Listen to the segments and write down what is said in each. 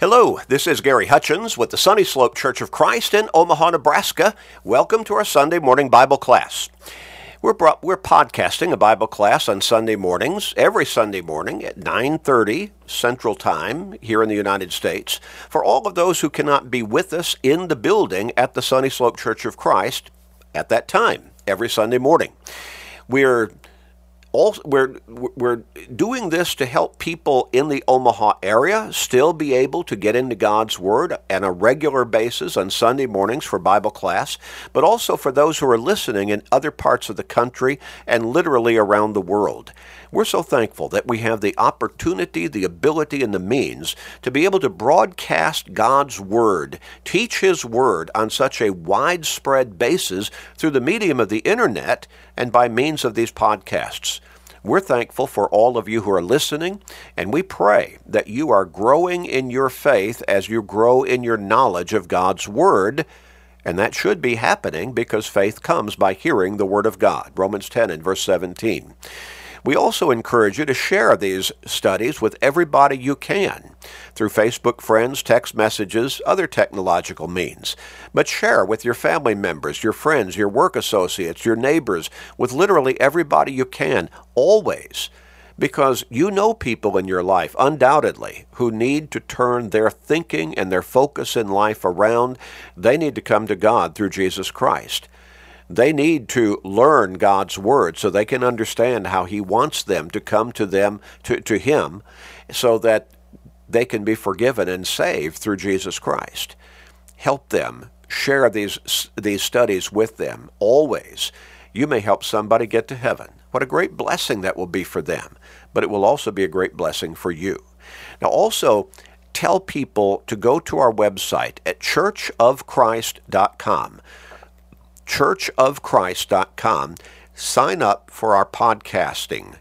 Hello, this is Gary Hutchins with the Sunny Slope Church of Christ in Omaha, Nebraska. Welcome to our Sunday morning Bible class. We're, brought, we're podcasting a Bible class on Sunday mornings, every Sunday morning at 9:30 Central Time here in the United States. For all of those who cannot be with us in the building at the Sunny Slope Church of Christ at that time, every Sunday morning. We're we're we're doing this to help people in the Omaha area still be able to get into God's Word on a regular basis on Sunday mornings for Bible class, but also for those who are listening in other parts of the country and literally around the world. We're so thankful that we have the opportunity, the ability, and the means to be able to broadcast God's Word, teach His Word on such a widespread basis through the medium of the internet and by means of these podcasts. We're thankful for all of you who are listening, and we pray that you are growing in your faith as you grow in your knowledge of God's Word. And that should be happening because faith comes by hearing the Word of God. Romans 10 and verse 17. We also encourage you to share these studies with everybody you can through Facebook friends, text messages, other technological means. But share with your family members, your friends, your work associates, your neighbors, with literally everybody you can, always. Because you know people in your life, undoubtedly, who need to turn their thinking and their focus in life around. They need to come to God through Jesus Christ. They need to learn God's word so they can understand how He wants them to come to them to, to Him so that they can be forgiven and saved through Jesus Christ. Help them. Share these, these studies with them always. You may help somebody get to heaven. What a great blessing that will be for them, but it will also be a great blessing for you. Now, also, tell people to go to our website at churchofchrist.com churchofchrist.com. Sign up for our podcasting.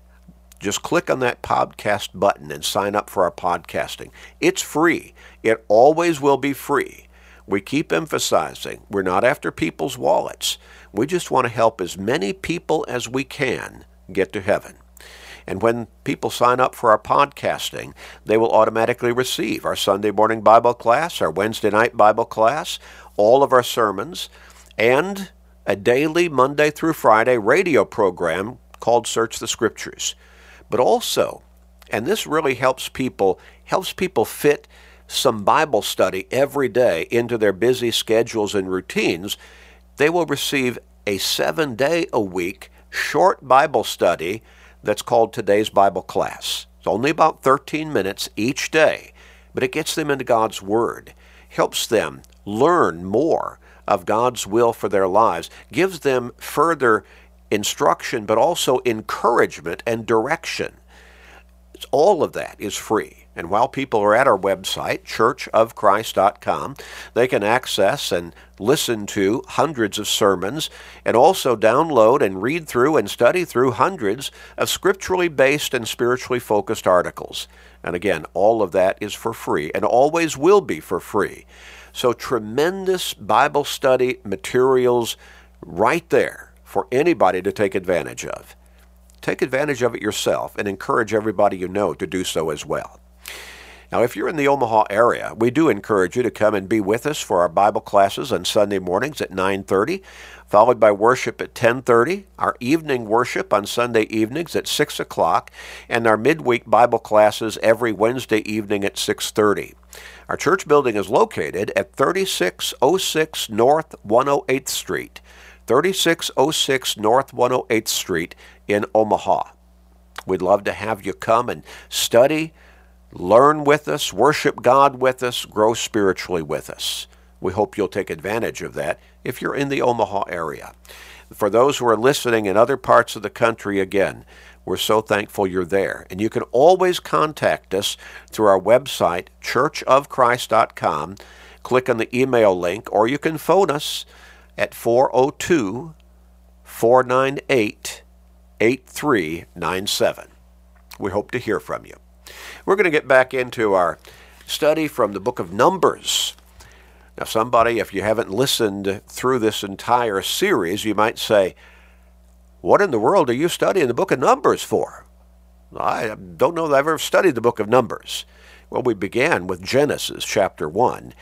Just click on that podcast button and sign up for our podcasting. It's free. It always will be free. We keep emphasizing we're not after people's wallets. We just want to help as many people as we can get to heaven. And when people sign up for our podcasting, they will automatically receive our Sunday morning Bible class, our Wednesday night Bible class, all of our sermons, and a daily Monday through Friday radio program called Search the Scriptures. But also, and this really helps people helps people fit some Bible study every day into their busy schedules and routines, they will receive a 7-day a week short Bible study that's called Today's Bible Class. It's only about 13 minutes each day, but it gets them into God's Word, helps them learn more of God's will for their lives, gives them further instruction, but also encouragement and direction. All of that is free. And while people are at our website, churchofchrist.com, they can access and listen to hundreds of sermons and also download and read through and study through hundreds of scripturally based and spiritually focused articles. And again, all of that is for free and always will be for free. So, tremendous Bible study materials right there for anybody to take advantage of. Take advantage of it yourself and encourage everybody you know to do so as well. Now, if you're in the Omaha area, we do encourage you to come and be with us for our Bible classes on Sunday mornings at 9:30, followed by worship at 10:30, our evening worship on Sunday evenings at 6 o'clock, and our midweek Bible classes every Wednesday evening at 6:30. Our church building is located at 3606 North 108th Street. 3606 North 108th Street in Omaha. We'd love to have you come and study, learn with us, worship God with us, grow spiritually with us. We hope you'll take advantage of that if you're in the Omaha area. For those who are listening in other parts of the country, again, we're so thankful you're there. And you can always contact us through our website, churchofchrist.com. Click on the email link, or you can phone us at 402 498 8397. We hope to hear from you. We're going to get back into our study from the book of Numbers. Now, somebody, if you haven't listened through this entire series, you might say, what in the world are you studying the book of Numbers for? I don't know that I've ever studied the book of Numbers. Well, we began with Genesis chapter 1.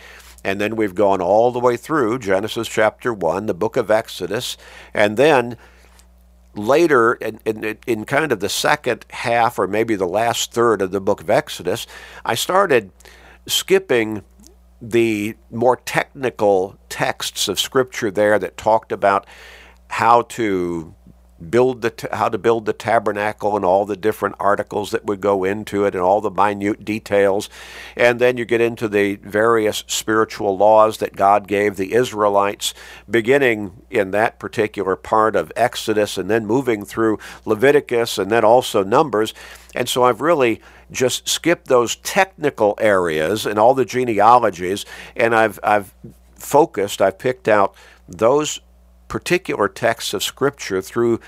And then we've gone all the way through Genesis chapter 1, the book of Exodus, and then later in, in, in, kind of the second half or maybe the last third of the book of Exodus, I started skipping the more technical texts of scripture there that talked about how to build the how to build the tabernacle and all the different articles that would go into it and all the minute details. And then you get into the various spiritual laws that God gave the Israelites beginning in that particular part of Exodus and then moving through Leviticus and then also Numbers. And so I've really just skipped those technical areas and all the genealogies and I've I've focused I've picked out those particular texts of Scripture through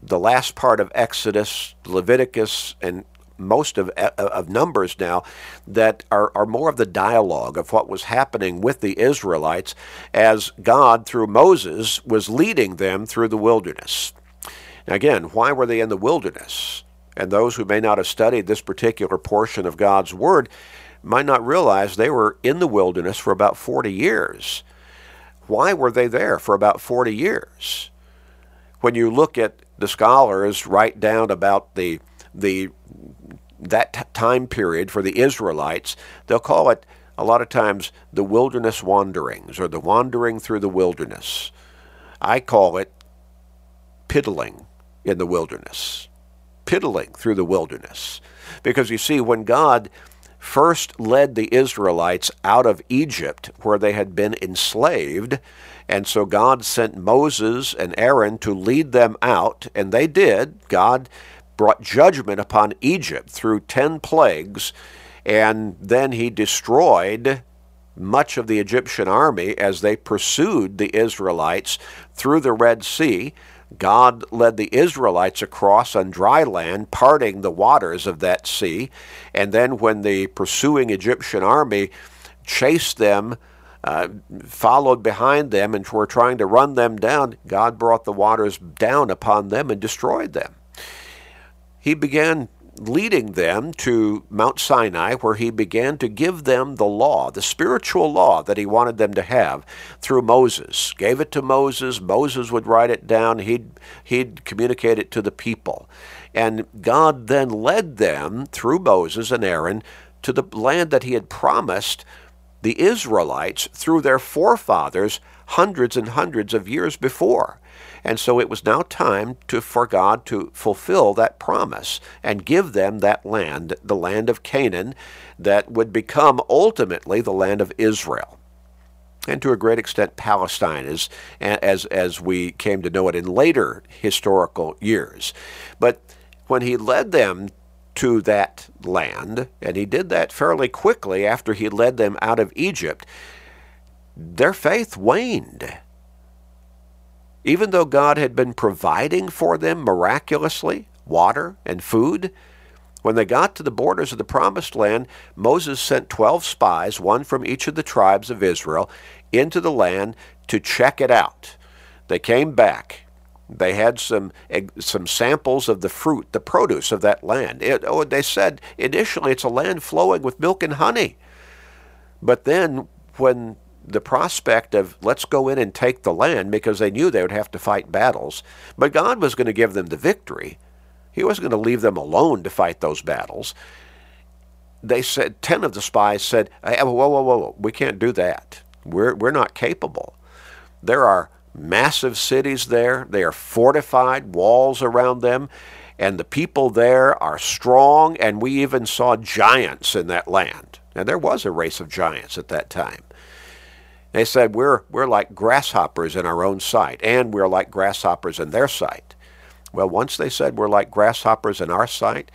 the last part of Exodus, Leviticus, and most of, of Numbers now that are, are more of the dialogue of what was happening with the Israelites as God, through Moses, was leading them through the wilderness. Now, again, why were they in the wilderness? And those who may not have studied this particular portion of God's Word might not realize they were in the wilderness for about 40 years. Why were they there for about 40 years? When you look at the scholars write down about the the that time period for the Israelites, they'll call it a lot of times the wilderness wanderings or the wandering through the wilderness. I call it piddling in the wilderness. Piddling through the wilderness. Because you see, when God first led the Israelites out of Egypt, where they had been enslaved. And so God sent Moses and Aaron to lead them out, and they did. God brought judgment upon Egypt through ten plagues, and then he destroyed much of the Egyptian army as they pursued the Israelites through the Red Sea. God led the Israelites across on dry land, parting the waters of that sea. And then, when the pursuing Egyptian army chased them, uh, followed behind them, and were trying to run them down, God brought the waters down upon them and destroyed them. He began leading them to Mount Sinai, where he began to give them the law, the spiritual law that he wanted them to have through Moses. Gave it to Moses. Moses would write it down. He'd, he'd communicate it to the people. And God then led them through Moses and Aaron to the land that he had promised the Israelites through their forefathers hundreds and hundreds of years before. And so it was now time to, for God to fulfill that promise and give them that land, the land of Canaan, that would become ultimately the land of Israel. And to a great extent, Palestine, as, as, as we came to know it in later historical years. But when he led them to that land, and he did that fairly quickly after he led them out of Egypt, their faith waned. Even though God had been providing for them miraculously water and food, when they got to the borders of the promised land, Moses sent 12 spies, one from each of the tribes of Israel, into the land to check it out. They came back. They had some eh, some samples of the fruit, the produce of that land. It, oh, they said initially it's a land flowing with milk and honey. But then when the prospect of let's go in and take the land because they knew they would have to fight battles. But God was going to give them the victory. He wasn't going to leave them alone to fight those battles. They said, 10 of the spies said, hey, whoa, whoa, whoa, whoa, we can't do that. We're, we're not capable. There are massive cities there, they are fortified, walls around them, and the people there are strong, and we even saw giants in that land. And there was a race of giants at that time. They said, we're, we're like grasshoppers in our own sight, and we're like grasshoppers in their sight. Well, once they said we're like grasshoppers in our sight,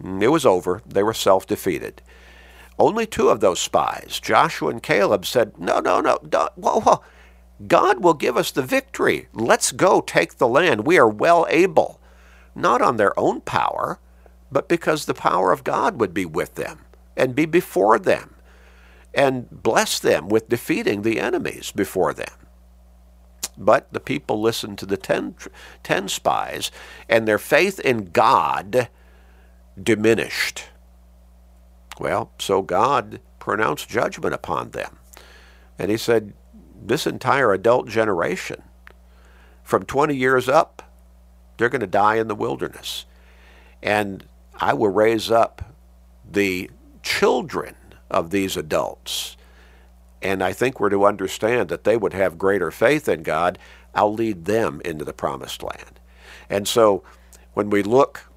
mm, it was over. They were self defeated. Only two of those spies, Joshua and Caleb, said, No, no, no, whoa, whoa. God will give us the victory. Let's go take the land. We are well able. Not on their own power, but because the power of God would be with them and be before them and bless them with defeating the enemies before them. But the people listened to the ten, ten spies, and their faith in God diminished. Well, so God pronounced judgment upon them. And he said, this entire adult generation, from 20 years up, they're going to die in the wilderness. And I will raise up the children of these adults. And I think we're to understand that they would have greater faith in God. I'll lead them into the promised land. And so when we look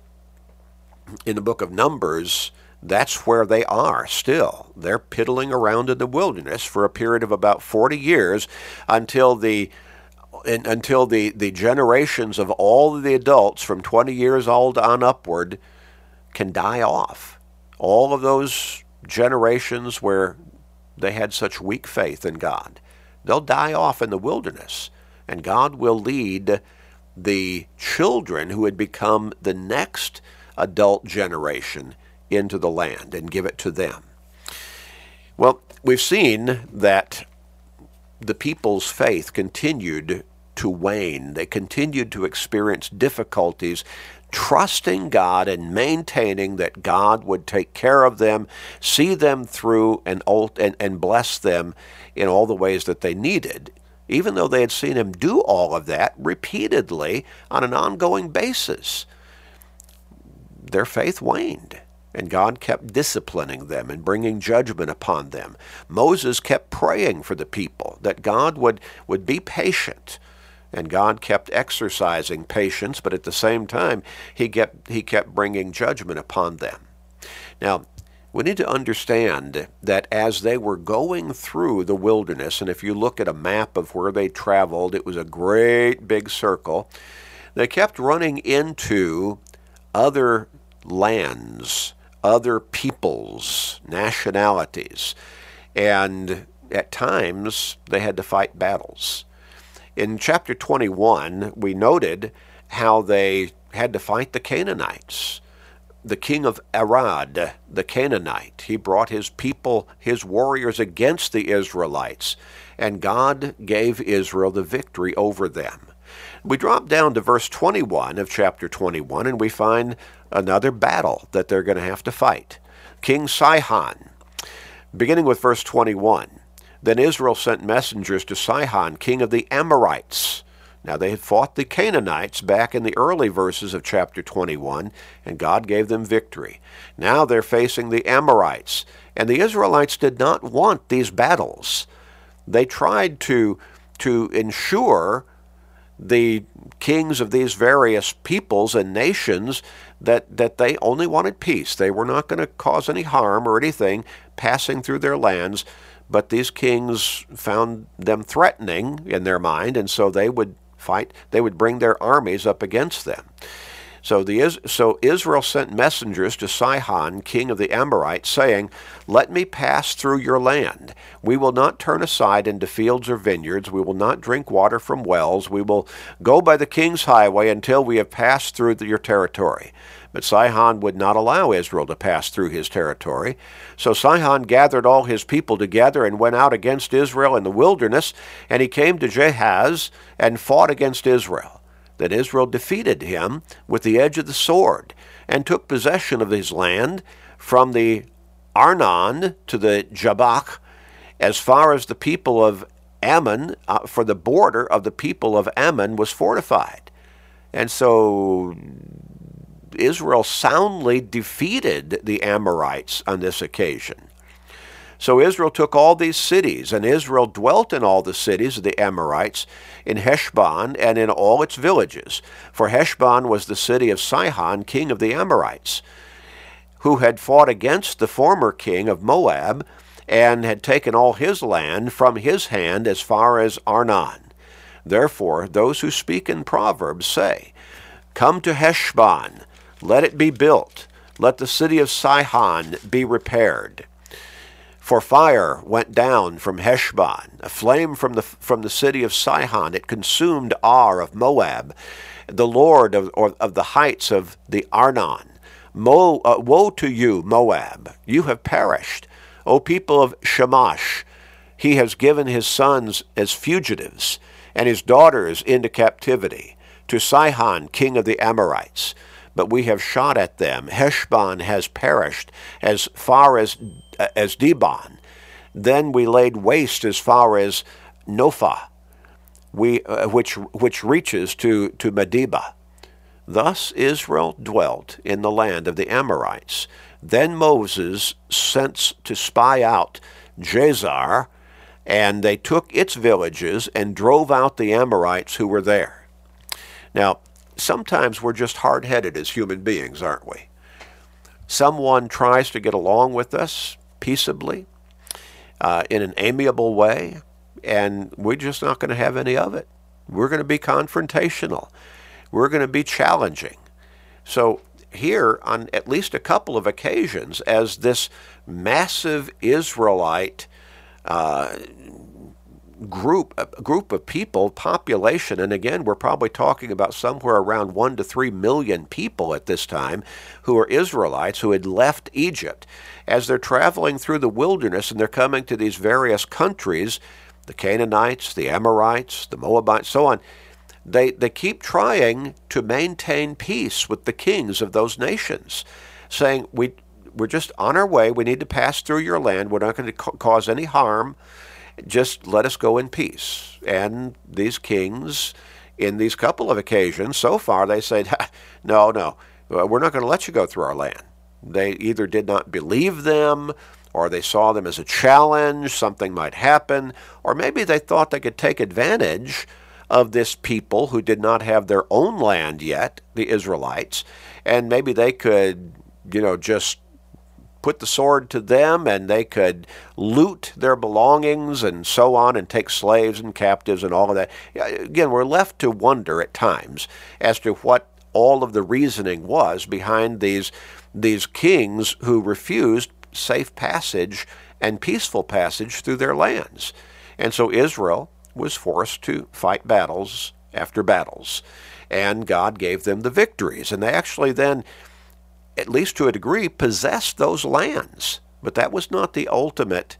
in the book of Numbers, that's where they are still. They're piddling around in the wilderness for a period of about 40 years until the until the, the generations of all of the adults from 20 years old on upward can die off. All of those generations where they had such weak faith in God, they'll die off in the wilderness. And God will lead the children who had become the next adult generation into the land and give it to them. Well, we've seen that the people's faith continued to wane. They continued to experience difficulties trusting God and maintaining that God would take care of them, see them through, and, and, and bless them in all the ways that they needed, even though they had seen Him do all of that repeatedly on an ongoing basis. Their faith waned. And God kept disciplining them and bringing judgment upon them. Moses kept praying for the people that God would, would be patient. And God kept exercising patience, but at the same time, he kept, he kept bringing judgment upon them. Now, we need to understand that as they were going through the wilderness, and if you look at a map of where they traveled, it was a great big circle, they kept running into other lands other peoples, nationalities, and at times they had to fight battles. In chapter 21, we noted how they had to fight the Canaanites. The king of Arad, the Canaanite, he brought his people, his warriors against the Israelites, and God gave Israel the victory over them. We drop down to verse 21 of chapter 21 and we find another battle that they're going to have to fight. King Sihon, beginning with verse 21. Then Israel sent messengers to Sihon, king of the Amorites. Now they had fought the Canaanites back in the early verses of chapter 21, and God gave them victory. Now they're facing the Amorites, and the Israelites did not want these battles. They tried to, to ensure the kings of these various peoples and nations that, that they only wanted peace. They were not going to cause any harm or anything passing through their lands, but these kings found them threatening in their mind, and so they would fight, they would bring their armies up against them. So, the, so Israel sent messengers to Sihon, king of the Amorites, saying, Let me pass through your land. We will not turn aside into fields or vineyards. We will not drink water from wells. We will go by the king's highway until we have passed through the, your territory. But Sihon would not allow Israel to pass through his territory. So Sihon gathered all his people together and went out against Israel in the wilderness, and he came to Jahaz and fought against Israel that Israel defeated him with the edge of the sword and took possession of his land from the Arnon to the Jabbok as far as the people of Ammon, uh, for the border of the people of Ammon was fortified. And so Israel soundly defeated the Amorites on this occasion. So Israel took all these cities, and Israel dwelt in all the cities of the Amorites, in Heshbon and in all its villages. For Heshbon was the city of Sihon, king of the Amorites, who had fought against the former king of Moab, and had taken all his land from his hand as far as Arnon. Therefore, those who speak in Proverbs say, Come to Heshbon, let it be built, let the city of Sihon be repaired. For fire went down from Heshbon, a flame from the, from the city of Sihon. It consumed Ar of Moab, the lord of, of the heights of the Arnon. Mo, uh, woe to you, Moab! You have perished. O people of Chemosh, he has given his sons as fugitives, and his daughters into captivity, to Sihon, king of the Amorites. But we have shot at them. Heshbon has perished as far as, as Dibon. Then we laid waste as far as Nophah, we, uh, which, which reaches to, to Medeba. Thus Israel dwelt in the land of the Amorites. Then Moses sent to spy out Jazer, and they took its villages and drove out the Amorites who were there. Now, sometimes we're just hard headed as human beings, aren't we? Someone tries to get along with us peaceably, uh, in an amiable way, and we're just not going to have any of it. We're going to be confrontational. We're going to be challenging. So, here, on at least a couple of occasions, as this massive Israelite uh, group a group of people population and again we're probably talking about somewhere around 1 to 3 million people at this time who are Israelites who had left Egypt as they're traveling through the wilderness and they're coming to these various countries the Canaanites the Amorites the Moabites so on they they keep trying to maintain peace with the kings of those nations saying we we're just on our way. We need to pass through your land. We're not going to ca- cause any harm. Just let us go in peace. And these kings, in these couple of occasions, so far, they said, no, no, we're not going to let you go through our land. They either did not believe them, or they saw them as a challenge, something might happen, or maybe they thought they could take advantage of this people who did not have their own land yet, the Israelites, and maybe they could, you know, just put the sword to them and they could loot their belongings and so on and take slaves and captives and all of that. Again, we're left to wonder at times as to what all of the reasoning was behind these these kings who refused safe passage and peaceful passage through their lands. And so Israel was forced to fight battles after battles. And God gave them the victories. And they actually then at least to a degree, possessed those lands. But that was not the ultimate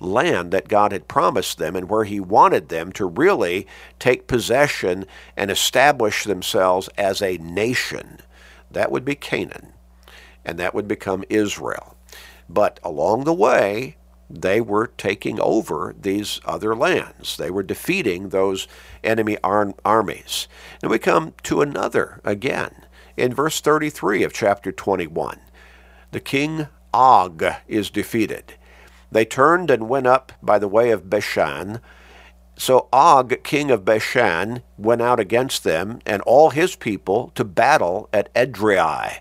land that God had promised them and where He wanted them to really take possession and establish themselves as a nation. That would be Canaan, and that would become Israel. But along the way, they were taking over these other lands. They were defeating those enemy ar- armies. And we come to another again in verse 33 of chapter 21. The king Og is defeated. They turned and went up by the way of Bashan. So Og, king of Bashan, went out against them and all his people to battle at Edrei.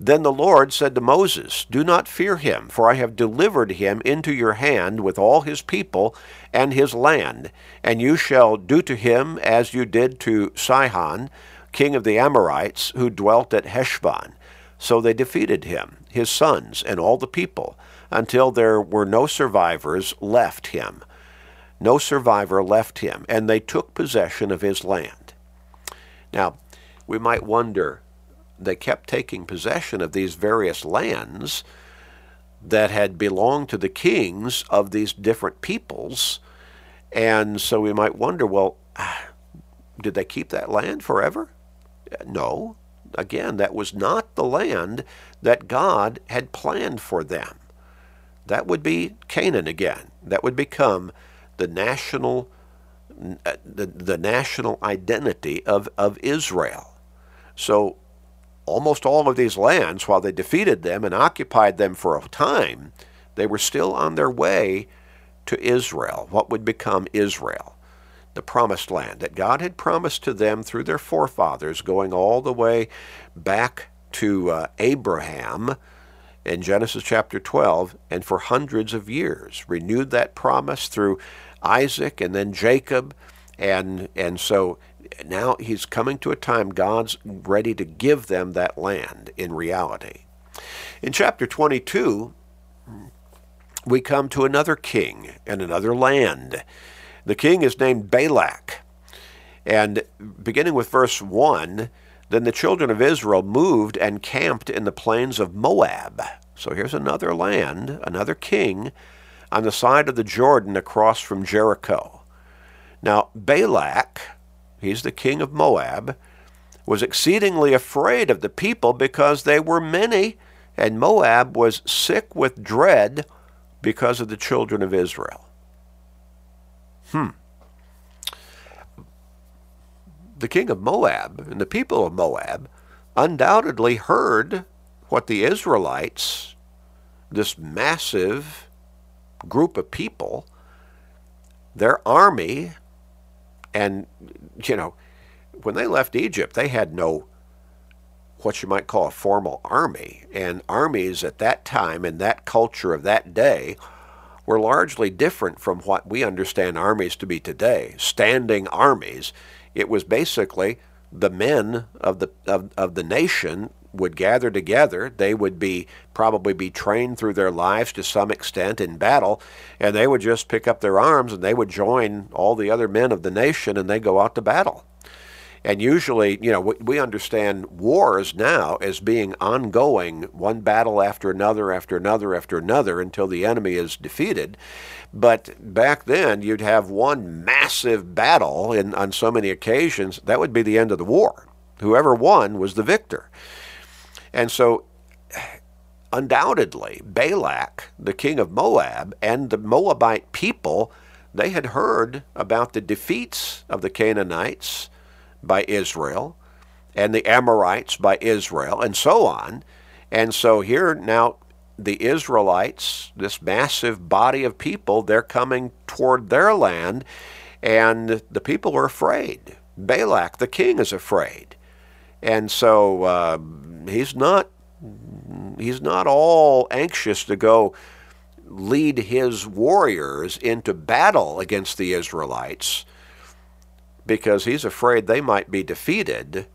Then the Lord said to Moses, Do not fear him, for I have delivered him into your hand with all his people and his land, and you shall do to him as you did to Sihon, king of the Amorites, who dwelt at Heshbon. So they defeated him, his sons, and all the people, until there were no survivors left him. No survivor left him, and they took possession of his land. Now, we might wonder, they kept taking possession of these various lands that had belonged to the kings of these different peoples. And so we might wonder, well, ah, did they keep that land forever? No. Again, that was not the land that God had planned for them. That would be Canaan again. That would become the national uh, the, the national identity of, of Israel. So almost all of these lands, while they defeated them and occupied them for a time, they were still on their way to Israel, what would become Israel the promised land that God had promised to them through their forefathers, going all the way back to uh, Abraham in Genesis chapter 12, and for hundreds of years. Renewed that promise through Isaac and then Jacob. And, and so now he's coming to a time God's ready to give them that land in reality. In chapter 22, we come to another king and another land. The king is named Balak. And beginning with verse 1, then the children of Israel moved and camped in the plains of Moab. So here's another land, another king, on the side of the Jordan across from Jericho. Now, Balak, he's the king of Moab, was exceedingly afraid of the people because they were many, and Moab was sick with dread because of the children of Israel. Hmm. The king of Moab and the people of Moab undoubtedly heard what the Israelites, this massive group of people, their army, and, you know, when they left Egypt, they had no what you might call a formal army. And armies at that time, in that culture of that day, were largely different from what we understand armies to be today. Standing armies. It was basically the men of the of, of the nation would gather together. They would be probably be trained through their lives to some extent in battle, and they would just pick up their arms and they would join all the other men of the nation and they go out to battle. And usually, you know, we understand wars now as being ongoing, one battle after another, after another, after another, until the enemy is defeated. But back then, you'd have one massive battle in, on so many occasions. That would be the end of the war. Whoever won was the victor. And so, undoubtedly, Balak, the king of Moab, and the Moabite people, they had heard about the defeats of the Canaanites by Israel and the Amorites by Israel and so on. And so here now the Israelites, this massive body of people, they're coming toward their land and the people are afraid. Balak, the king, is afraid. And so uh, he's not he's not all anxious to go lead his warriors into battle against the Israelites because he's afraid they might be defeated.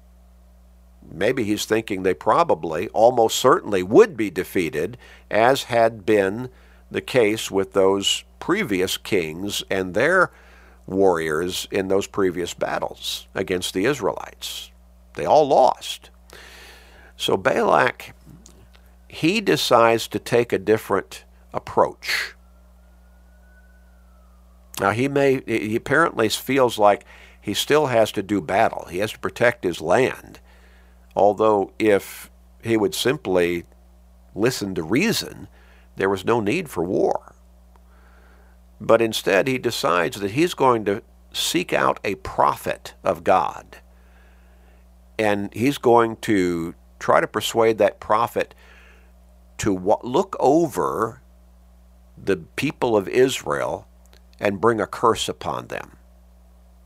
Maybe he's thinking they probably, almost certainly, would be defeated, as had been the case with those previous kings and their warriors in those previous battles against the Israelites. They all lost. So Balak, he decides to take a different approach. Now he may he apparently feels like he still has to do battle. He has to protect his land. Although, if he would simply listen to reason, there was no need for war. But instead, he decides that he's going to seek out a prophet of God. And he's going to try to persuade that prophet to look over the people of Israel and bring a curse upon them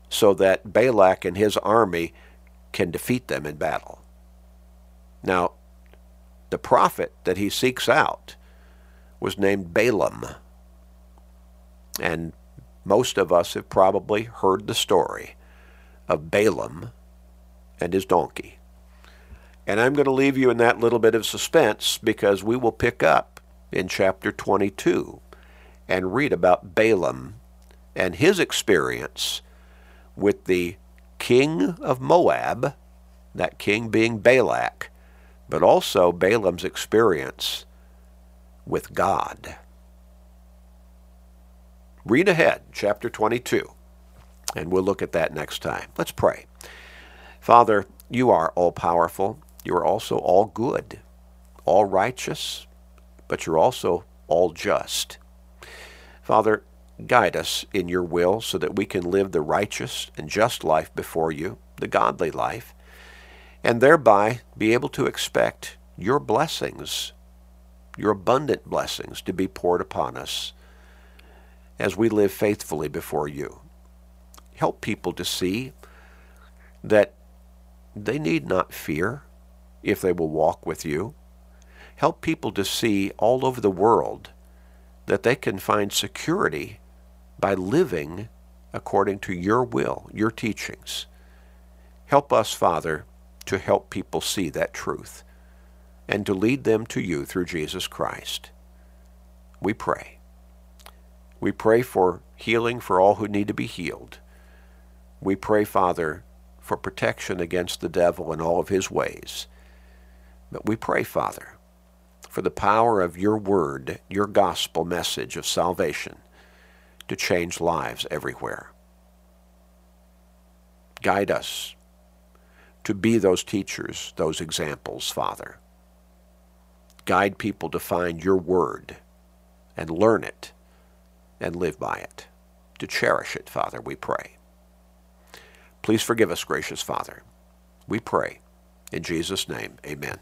so that Balak and his army can defeat them in battle. Now, the prophet that he seeks out was named Balaam. And most of us have probably heard the story of Balaam and his donkey. And I'm going to leave you in that little bit of suspense because we will pick up in chapter 22 and read about Balaam and his experience with the king of Moab, that king being Balak, but also Balaam's experience with God. Read ahead, chapter 22, and we'll look at that next time. Let's pray. Father, you are all powerful. You are also all good, all righteous, but you're also all just. Father, Guide us in your will so that we can live the righteous and just life before you, the godly life, and thereby be able to expect your blessings, your abundant blessings, to be poured upon us as we live faithfully before you. Help people to see that they need not fear if they will walk with you. Help people to see all over the world that they can find security by living according to your will, your teachings. Help us, Father, to help people see that truth and to lead them to you through Jesus Christ. We pray. We pray for healing for all who need to be healed. We pray, Father, for protection against the devil and all of his ways. But we pray, Father, for the power of your word, your gospel message of salvation to change lives everywhere. Guide us. to be those teachers, those examples, Father. Guide people to find your word and learn it and live by it, to cherish it, Father, we pray. Please forgive us, gracious Father. We pray. In Jesus' name, amen.